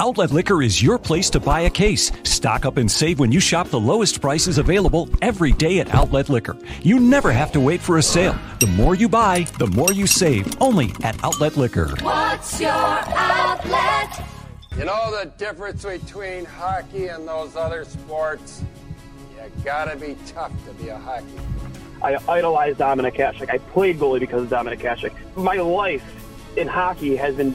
Outlet Liquor is your place to buy a case. Stock up and save when you shop the lowest prices available every day at Outlet Liquor. You never have to wait for a sale. The more you buy, the more you save. Only at Outlet Liquor. What's your outlet? You know the difference between hockey and those other sports? You gotta be tough to be a hockey. I idolized Dominik Hasek. I played goalie because of Dominik Hasek. My life in hockey has been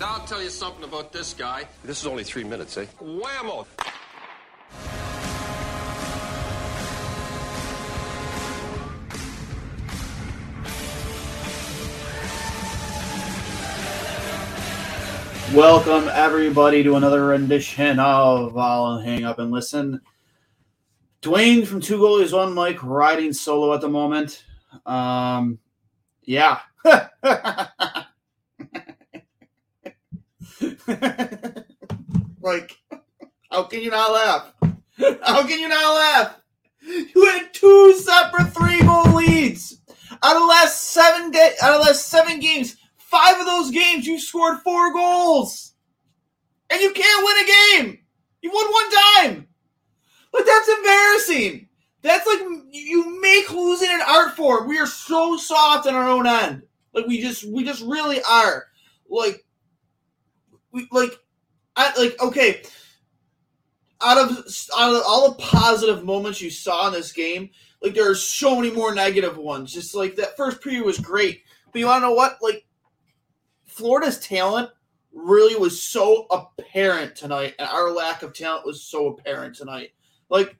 Now I'll tell you something about this guy. This is only three minutes, eh? Whammo! Welcome everybody to another rendition of I'll Hang Up and Listen. Dwayne from Two Goalies One Mic riding solo at the moment. Um, yeah. like, how can you not laugh? How can you not laugh? You had two separate three goal leads out of the last seven ga- out of last seven games. Five of those games you scored four goals, and you can't win a game. You won one time. Like that's embarrassing. That's like you make losing an art form. We are so soft on our own end. Like we just we just really are. Like we like I like okay. Out of out of all the positive moments you saw in this game, like there are so many more negative ones. Just like that first period was great, but you want to know what? Like Florida's talent really was so apparent tonight, and our lack of talent was so apparent tonight. Like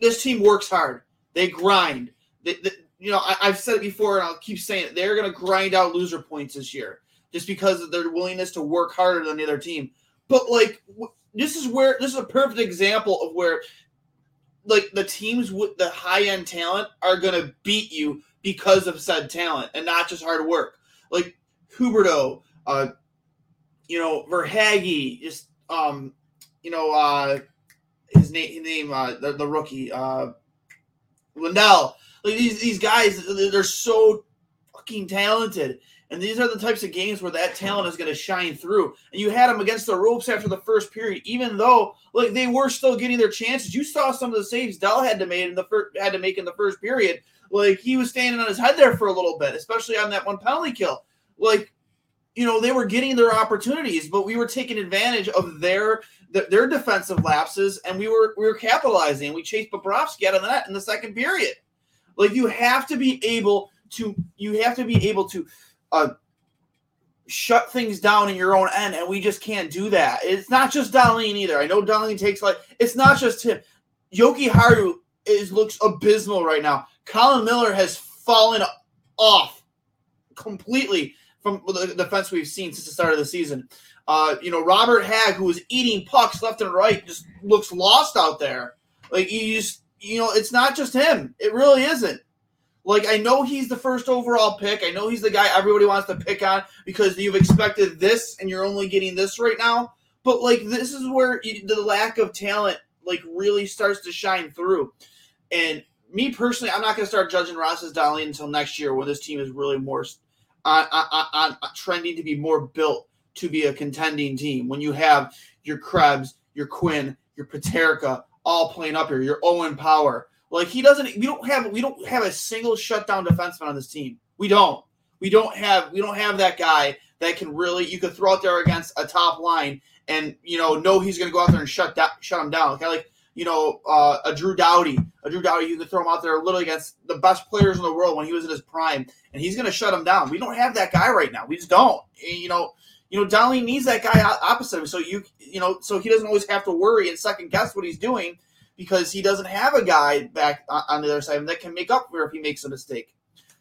this team works hard, they grind. They, they, you know, I, I've said it before, and I'll keep saying it. They're going to grind out loser points this year just because of their willingness to work harder than the other team. But like this is where this is a perfect example of where like the teams with the high end talent are gonna beat you because of said talent and not just hard work. Like Huberdeau, uh, you know, Verhaeghe, just um, you know, uh his name his name uh the, the rookie, uh Lundell. Like these these guys, they're so fucking talented. And these are the types of games where that talent is going to shine through. And you had them against the ropes after the first period, even though like they were still getting their chances. You saw some of the saves Dell had to make in the first had to make in the first period. Like he was standing on his head there for a little bit, especially on that one penalty kill. Like you know they were getting their opportunities, but we were taking advantage of their their defensive lapses, and we were we were capitalizing. We chased Bobrovsky out of the net in the second period. Like you have to be able to you have to be able to uh, shut things down in your own end, and we just can't do that. It's not just Dahlin either. I know Dahlin takes like it's not just him. Jokiharju is looks abysmal right now. Colin Miller has fallen off completely from the defense we've seen since the start of the season. Uh, you know, Robert Hagg, who was eating pucks left and right, just looks lost out there. Like you just, you know, it's not just him. It really isn't. Like I know he's the first overall pick. I know he's the guy everybody wants to pick on because you've expected this and you're only getting this right now. But like this is where you, the lack of talent like really starts to shine through. And me personally, I'm not going to start judging Rasmus Dahlin until next year when this team is really more on, on, on, on trending to be more built to be a contending team. When you have your Krebs, your Quinn, your Peterka all playing up here, your Owen Power. Like he doesn't. We don't have. We don't have a single shutdown defenseman on this team. We don't. We don't have. We don't have that guy that can really. You could throw out there against a top line and you know know he's going to go out there and shut that shut him down. Of like you know uh, a Drew Doughty. A Drew Doughty. You could throw him out there literally against the best players in the world when he was in his prime, and he's going to shut him down. We don't have that guy right now. We just don't. And, you know. You know, Donnelly needs that guy opposite of him, so you you know, so he doesn't always have to worry and second guess what he's doing because he doesn't have a guy back on the other side that can make up for if he makes a mistake.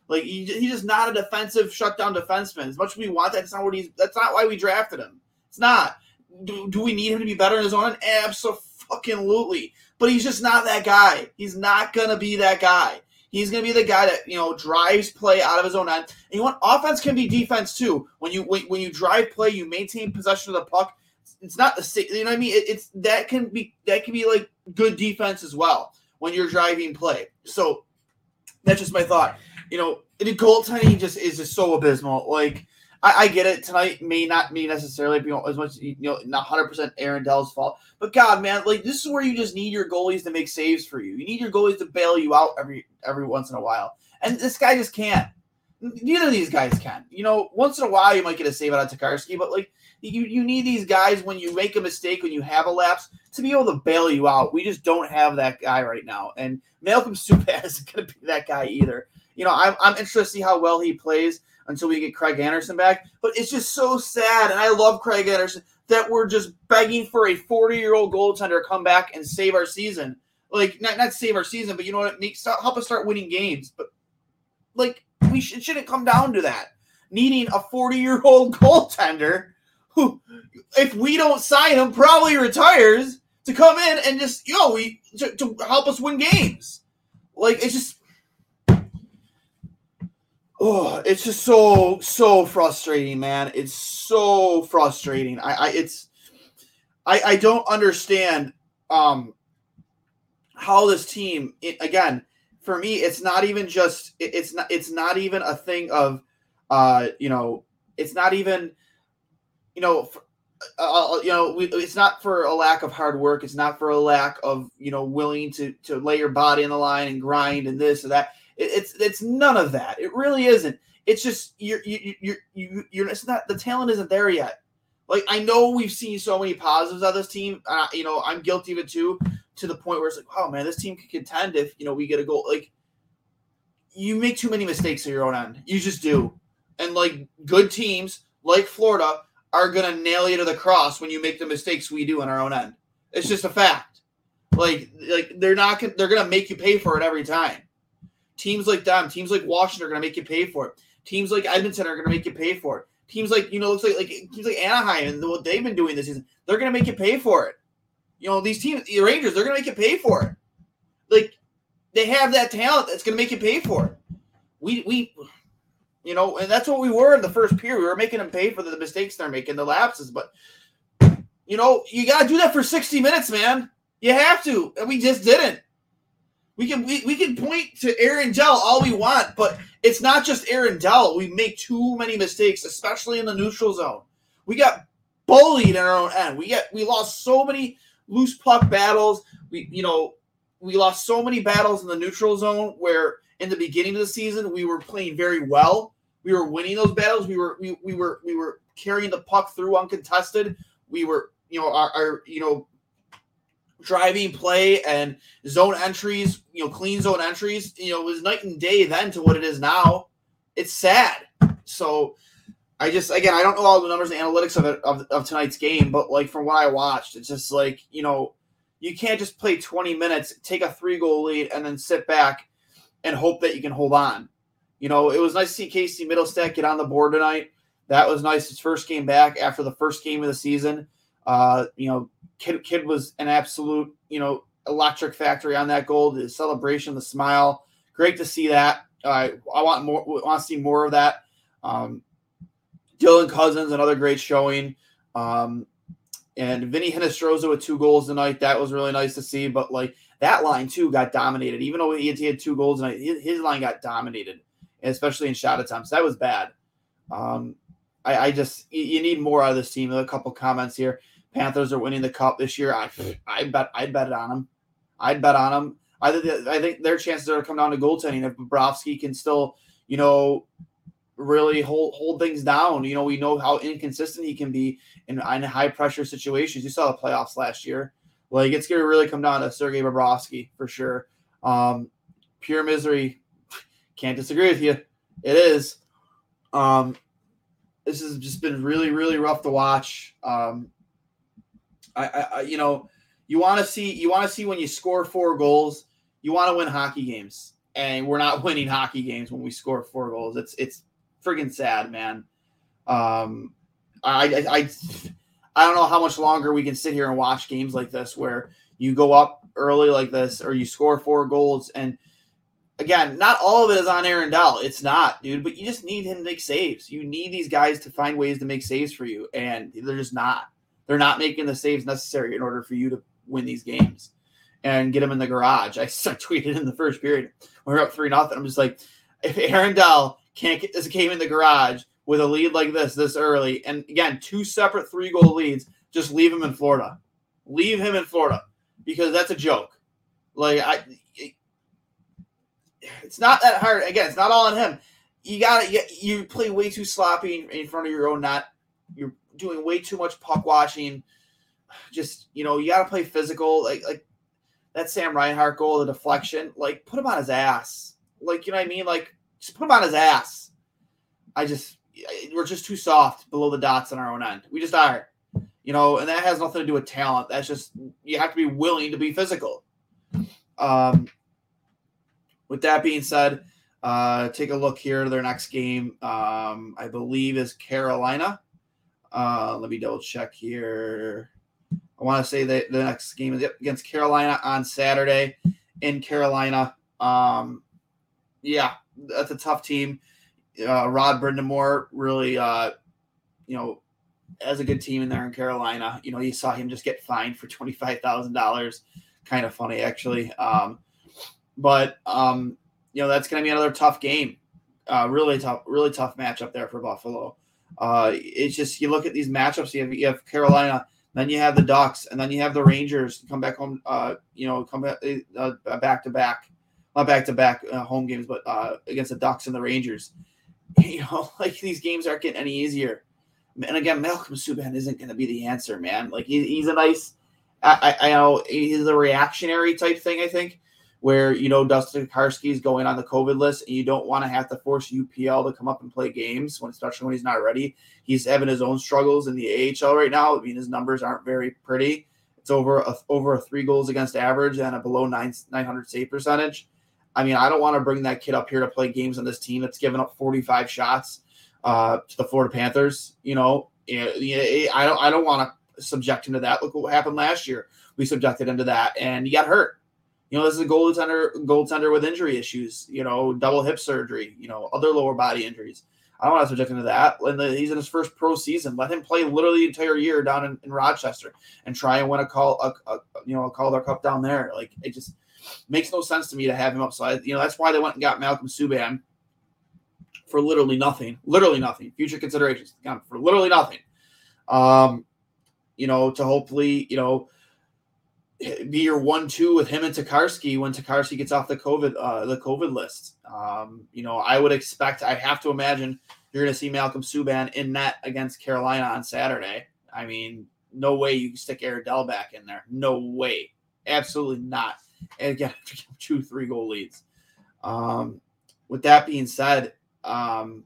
Like he, he's just not a defensive shutdown defenseman. As much as we want that, that's not what he's. That's not why we drafted him. It's not. do, do we need him to be better in his own end? Absolutely. But he's just not that guy. He's not gonna be that guy. He's gonna be the guy that you know drives play out of his own end. And you want offense can be defense too. When you when, when you drive play, you maintain possession of the puck. It's not the same. You know what I mean? It, it's that can be that can be like good defense as well when you're driving play. So that's just my thought. You know, the goaltending just is just so abysmal. Like I, I, get it. Tonight may not be necessarily as much you know not hundred percent Aaron Dell's fault, but God, man, like this is where you just need your goalies to make saves for you. You need your goalies to bail you out every every once in a while, and this guy just can't. Neither of these guys can. You know, once in a while you might get a save out of Tokarski, but like you, you need these guys when you make a mistake, when you have a lapse, to be able to bail you out. We just don't have that guy right now, and Malcolm Subban isn't going to be that guy either. You know, I'm, I'm interested to see how well he plays until we get Craig Anderson back. But it's just so sad, and I love Craig Anderson that we're just begging for a 40 year old goaltender to come back and save our season. Like not not save our season, but you know what? Make start, help us start winning games. But like we it shouldn't come down to that. Needing a 40 year old goaltender who, if we don't sign him, probably retires to come in and just yo we to, to help us win games. Like it's just oh, it's just so so frustrating, man. It's so frustrating. I, I it's I I don't understand um how this team it, again for me it's not even just it, it's not it's not even a thing of uh you know it's not even you know for, uh, uh, you know, we, it's not for a lack of hard work. It's not for a lack of you know willing to to lay your body in the line and grind and this or that. It, it's it's none of that. It really isn't. It's just you're you you you you're it's not the talent isn't there yet. Like I know we've seen so many positives of this team. Uh, you know, I'm guilty of it too. To the point where it's like, oh man, this team could contend if you know we get a goal. Like you make too many mistakes at your own end. You just do. And like good teams like Florida are gonna nail you to the cross when you make the mistakes we do on our own end. It's just a fact. Like like they're not they're gonna make you pay for it every time. Teams like them, teams like Washington are gonna make you pay for it. Teams like Edmonton are gonna make you pay for it. Teams like you know looks like like teams like Anaheim and what they've been doing this season, they're gonna make you pay for it. You know these teams, the Rangers, they're gonna make you pay for it. Like they have that talent that's gonna make you pay for it. We we you know, and that's what we were in the first period. We were making them pay for the mistakes they're making, the lapses. But you know, you got to do that for 60 minutes, man. You have to, and we just didn't. We can we, we can point to Aaron Dell all we want, but it's not just Aaron Dell. We make too many mistakes, especially in the neutral zone. We got bullied in our own end. We get we lost so many loose puck battles. We you know we lost so many battles in the neutral zone where in the beginning of the season we were playing very well we were winning those battles. We were we, we were we were carrying the puck through uncontested. We were you know our, our you know driving play and zone entries, you know, clean zone entries, you know, was night and day then to what it is now. It's sad. So I just again I don't know all the numbers and analytics of it of, of tonight's game, but like from what I watched, it's just like, you know, you can't just play 20 minutes, take a three goal lead, and then sit back and hope that you can hold on. You know, it was nice to see Casey Mittelstadt get on the board tonight. That was nice. His first game back after the first game of the season. Uh, you know, kid, kid was an absolute, you know, electric factory on that goal. The celebration, the smile, great to see that. Uh, I want more. Want to see more of that. Um, Dylan Cozens, another great showing. Um, and Vinny Hinostroza with two goals tonight. That was really nice to see. But like that line too got dominated. Even though he had, two goals tonight, his line got dominated especially in shot attempts. That was bad. Um, I, I, just you need more out of this team. A couple comments here. Panthers are winning the cup this year. I I bet I'd bet it on them. I'd bet on them. I think I think their chances are to come down to goaltending if Bobrovsky can still you know really hold hold things down. You know we know how inconsistent he can be in, in high pressure situations. You saw the playoffs last year. Like it's going to really come down to Sergei Bobrovsky for sure. Um, pure misery can't disagree with you. It is. Um, this has just been really, really rough to watch. Um, I, I, you know, you want to see, you want to see when you score four goals, you want to win hockey games, and we're not winning hockey games when we score four goals. It's, it's friggin' sad, man. Um, I, I, I, I don't know how much longer we can sit here and watch games like this where you go up early like this or you score four goals and again, not all of it is on Aaron Dell. It's not, dude, but you just need him to make saves. You need these guys to find ways to make saves for you, and they're just not. They're not making the saves necessary in order for you to win these games and get them in the garage. I, tweeted in the first period. when We're up 3 nothing. I'm just like, if Aaron Dell can't get this game in the garage with a lead like this this early, and again, two separate three goal leads, just leave him in Florida. Leave him in Florida because that's a joke. Like I, it's not that hard. Again, it's not all on him. You got to you play way too sloppy in front of your own net. You're doing way too much puck watching. Just you know, you got to play physical. Like like that Sam Reinhart goal, the deflection. Like put him on his ass. Like you know what I mean. Like just put him on his ass. I just we're just too soft below the dots on our own end. We just are. You know, and that has nothing to do with talent. That's just you have to be willing to be physical. Um, with that being said, uh, take a look here their next game. Um, I believe is Carolina. Uh, let me double check here. I want to say that the next game is against Carolina on Saturday in Carolina. Um, yeah, that's a tough team. Uh, Rod Brind'Amour really, uh, you know, as a good team in there in Carolina. You know, you saw him just get fined for twenty five thousand dollars. Kind of funny, actually. Um, but um, you know that's going to be another tough game. Uh, really tough, really tough matchup there for Buffalo. Uh, it's just you look at these matchups. You have, you have Carolina, then you have the Ducks, and then you have the Rangers come back home. Uh, you know, come back back to back, not back to back home games, but uh, against the Ducks and the Rangers. You know, like these games aren't getting any easier. And again, Malcolm Subban isn't going to be the answer, man. Like he, he's a nice. I, I know he's a reactionary type thing. I think where you know Dustin Tokarski is going on the COVID list, and you don't want to have to force UPL to come up and play games when, especially when he's not ready. He's having his own struggles in the AHL right now. I mean, his numbers aren't very pretty. It's over a, over a three goals against average and a below nine nine hundred save percentage. I mean, I don't want to bring that kid up here to play games on this team that's given up forty five shots uh, to the Florida Panthers. You know, I don't I don't want to subject him to that. Look what happened last year. We subjected him to that, and he got hurt you know, this is a goaltender goaltender with injury issues, you know, double hip surgery, you know, other lower body injuries. I don't want to subject him to that. And he's in his first pro season. Let him play literally the entire year down in, in Rochester and try and win a call, a, a, you know, a Calder Cup down there. Like it just makes no sense to me to have him up. upside. You know, that's why they went and got Malcolm Subban for literally nothing, literally nothing. Future considerations for literally nothing. Um, you know, to hopefully, you know, be your one-two with him and Tokarski when Tokarski gets off the COVID uh, the COVID list. Um, you know, I would expect. I have to imagine you're going to see Malcolm Subban in net against Carolina on Saturday. I mean, no way you stick Aaron Dell back in there. No way, absolutely not. And again, two three goal leads. Um, with that being said, um,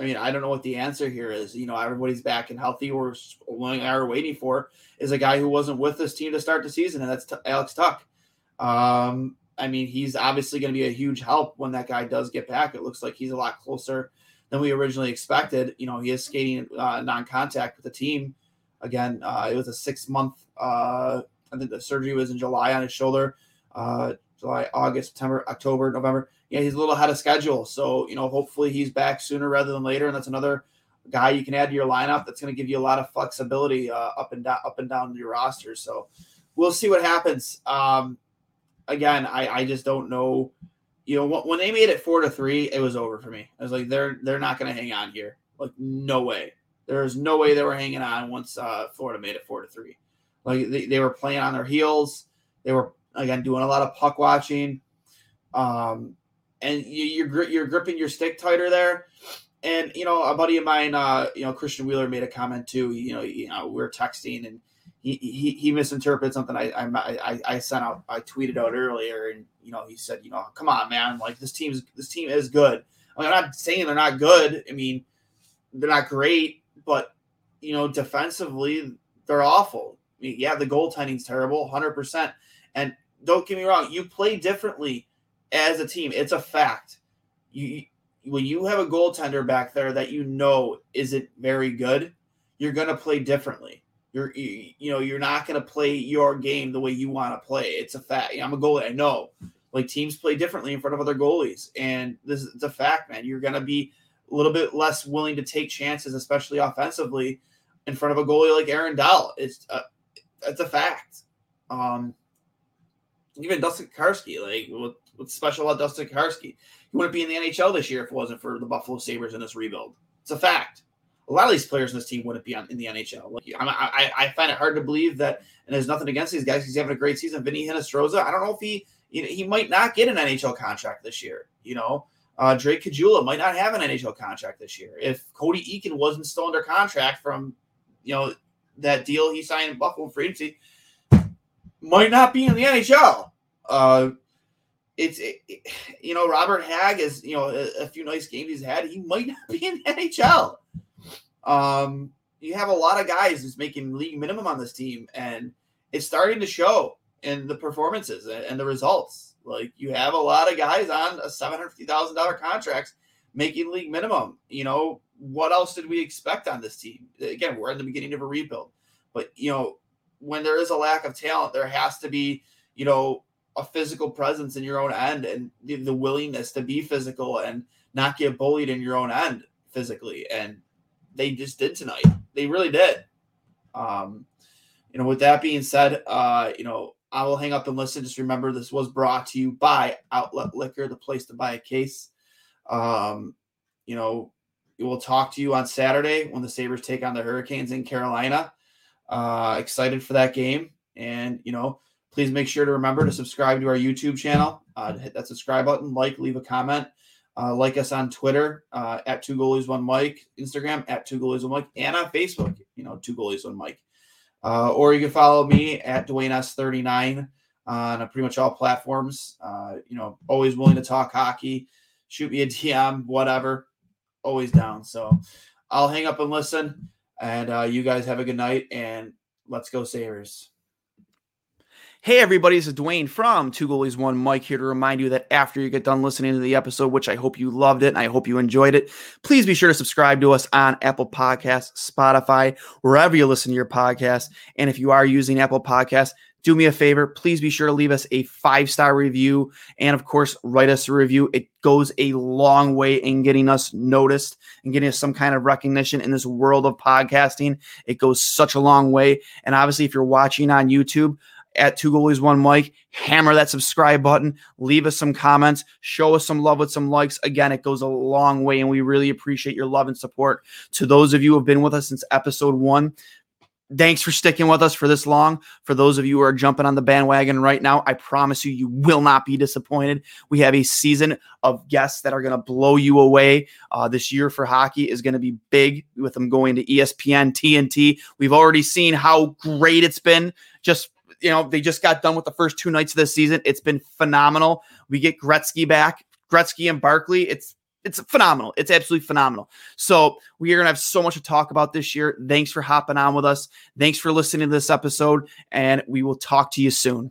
I mean, I don't know what the answer here is. You know, everybody's back and healthy. We're only are waiting for is a guy who wasn't with this team to start the season, and that's t- Alex Tuch. Um, I mean, he's obviously going to be a huge help when that guy does get back. It looks like he's a lot closer than we originally expected. You know, he is skating uh, non-contact with the team. Again, uh, it was a six-month. Uh, I think the surgery was in July on his shoulder. Uh, July, August, September, October, November yeah, he's a little ahead of schedule. So, you know, hopefully he's back sooner rather than later. And that's another guy you can add to your lineup that's going to give you a lot of flexibility uh, up and down, up and down your roster. So we'll see what happens. Um, again, I, I just don't know. You know, when they made it four to three, it was over for me. I was like, they're they're not going to hang on here. Like, no way. There's no way they were hanging on once uh, Florida made it four to three. Like they, they were playing on their heels. They were again doing a lot of puck watching. Um, and you, are you're gripping your stick tighter there. And you know, a buddy of mine, uh, you know, Christian Wheeler made a comment too. You know, you know, we are texting and he, he he misinterpreted something I, I I sent out. I tweeted out earlier, and you know, he said, you know, come on, man, like this team's this team is good. I mean, I'm not saying they're not good. I mean, they're not great, but you know, defensively, they're awful. I mean, yeah, the goaltending's terrible, hundred percent. And don't get me wrong, you play differently as a team. It's a fact. You when you have a goaltender back there that you know isn't very good, you're going to play differently. You're you, you know you're not going to play your game the way you want to play. It's a fact. I'm a goalie. I know. Like teams play differently in front of other goalies, and this is a fact, man. You're going to be a little bit less willing to take chances, especially offensively, in front of a goalie like Aaron Dell. It's a, it's a fact. Um, even Dustin Karski, like special about Dustin Karski? He wouldn't be in the NHL this year if it wasn't for the Buffalo Sabres in this rebuild. It's a fact. A lot of these players in this team wouldn't be on, in the NHL. Like, I, I, find it hard to believe that, and there's nothing against these guys. He's having a great season. Vinny Hinostroza, I don't know if he, you know, he might not get an NHL contract this year. You know, uh, Drake Caggiula might not have an NHL contract this year. If Cody Eakin wasn't still under contract from, you know, that deal he signed in Buffalo free agency, might not be in the NHL. Uh, it's it, you know Robert Hagg is you know a, a, few nice games he's had. He might not be in the NHL. Um, you have a lot of guys who's making league minimum on this team, and it's starting to show in the performances and the results. Like you have a lot of guys on a seven hundred fifty thousand dollar contracts making league minimum. You know what else did we expect on this team? Again, we're in the beginning of a rebuild, but you know when there is a lack of talent, there has to be you know a physical presence in your own end and the, the willingness to be physical and not get bullied in your own end physically. And they just did tonight. They really did. Um, you know, with that being said, uh, you know, I will hang up and listen. Just remember, this was brought to you by Outlet Liquor, the place to buy a case. Um, you know, we will talk to you on Saturday when the Sabres take on the Hurricanes in Carolina. Uh, excited for that game. And, you know, Please make sure to remember to subscribe to our YouTube channel. Uh, hit that subscribe button, like, leave a comment. Uh, like us on Twitter uh, at Two Goalies One Mic, Instagram at Two Goalies One Mic, and on Facebook, you know, Two Goalies One Mic. Uh, or you can follow me at Dwayne S39 on pretty much all platforms. Uh, you know, always willing to talk hockey. Shoot me a DM, whatever. Always down. So I'll hang up and listen. And uh, you guys have a good night and let's go Sabres. Hey, everybody, this is Dwayne from Two Goalies One Mic here to remind you that after you get done listening to the episode, which I hope you loved it and I hope you enjoyed it, please be sure to subscribe to us on Apple Podcasts, Spotify, wherever you listen to your podcast. And if you are using Apple Podcasts, do me a favor, please be sure to leave us a five star review and, of course, write us a review. It goes a long way in getting us noticed and getting us some kind of recognition in this world of podcasting. It goes such a long way. And obviously, if you're watching on YouTube, at Two Goalies One Mic. Hammer that subscribe button. Leave us some comments. Show us some love with some likes. Again, it goes a long way, and we really appreciate your love and support. To those of you who have been with us since episode one, thanks for sticking with us for this long. For those of you who are jumping on the bandwagon right now, I promise you, you will not be disappointed. We have a season of guests that are going to blow you away. Uh, this year for hockey is going to be big with them going to ESPN, TNT. We've already seen how great it's been just you know, they just got done with the first two nights of the season. It's been phenomenal. We get Gretzky back, Gretzky and Barkley. It's it's phenomenal. It's absolutely phenomenal. So we are gonna have so much to talk about this year. Thanks for hopping on with us. Thanks for listening to this episode, and we will talk to you soon.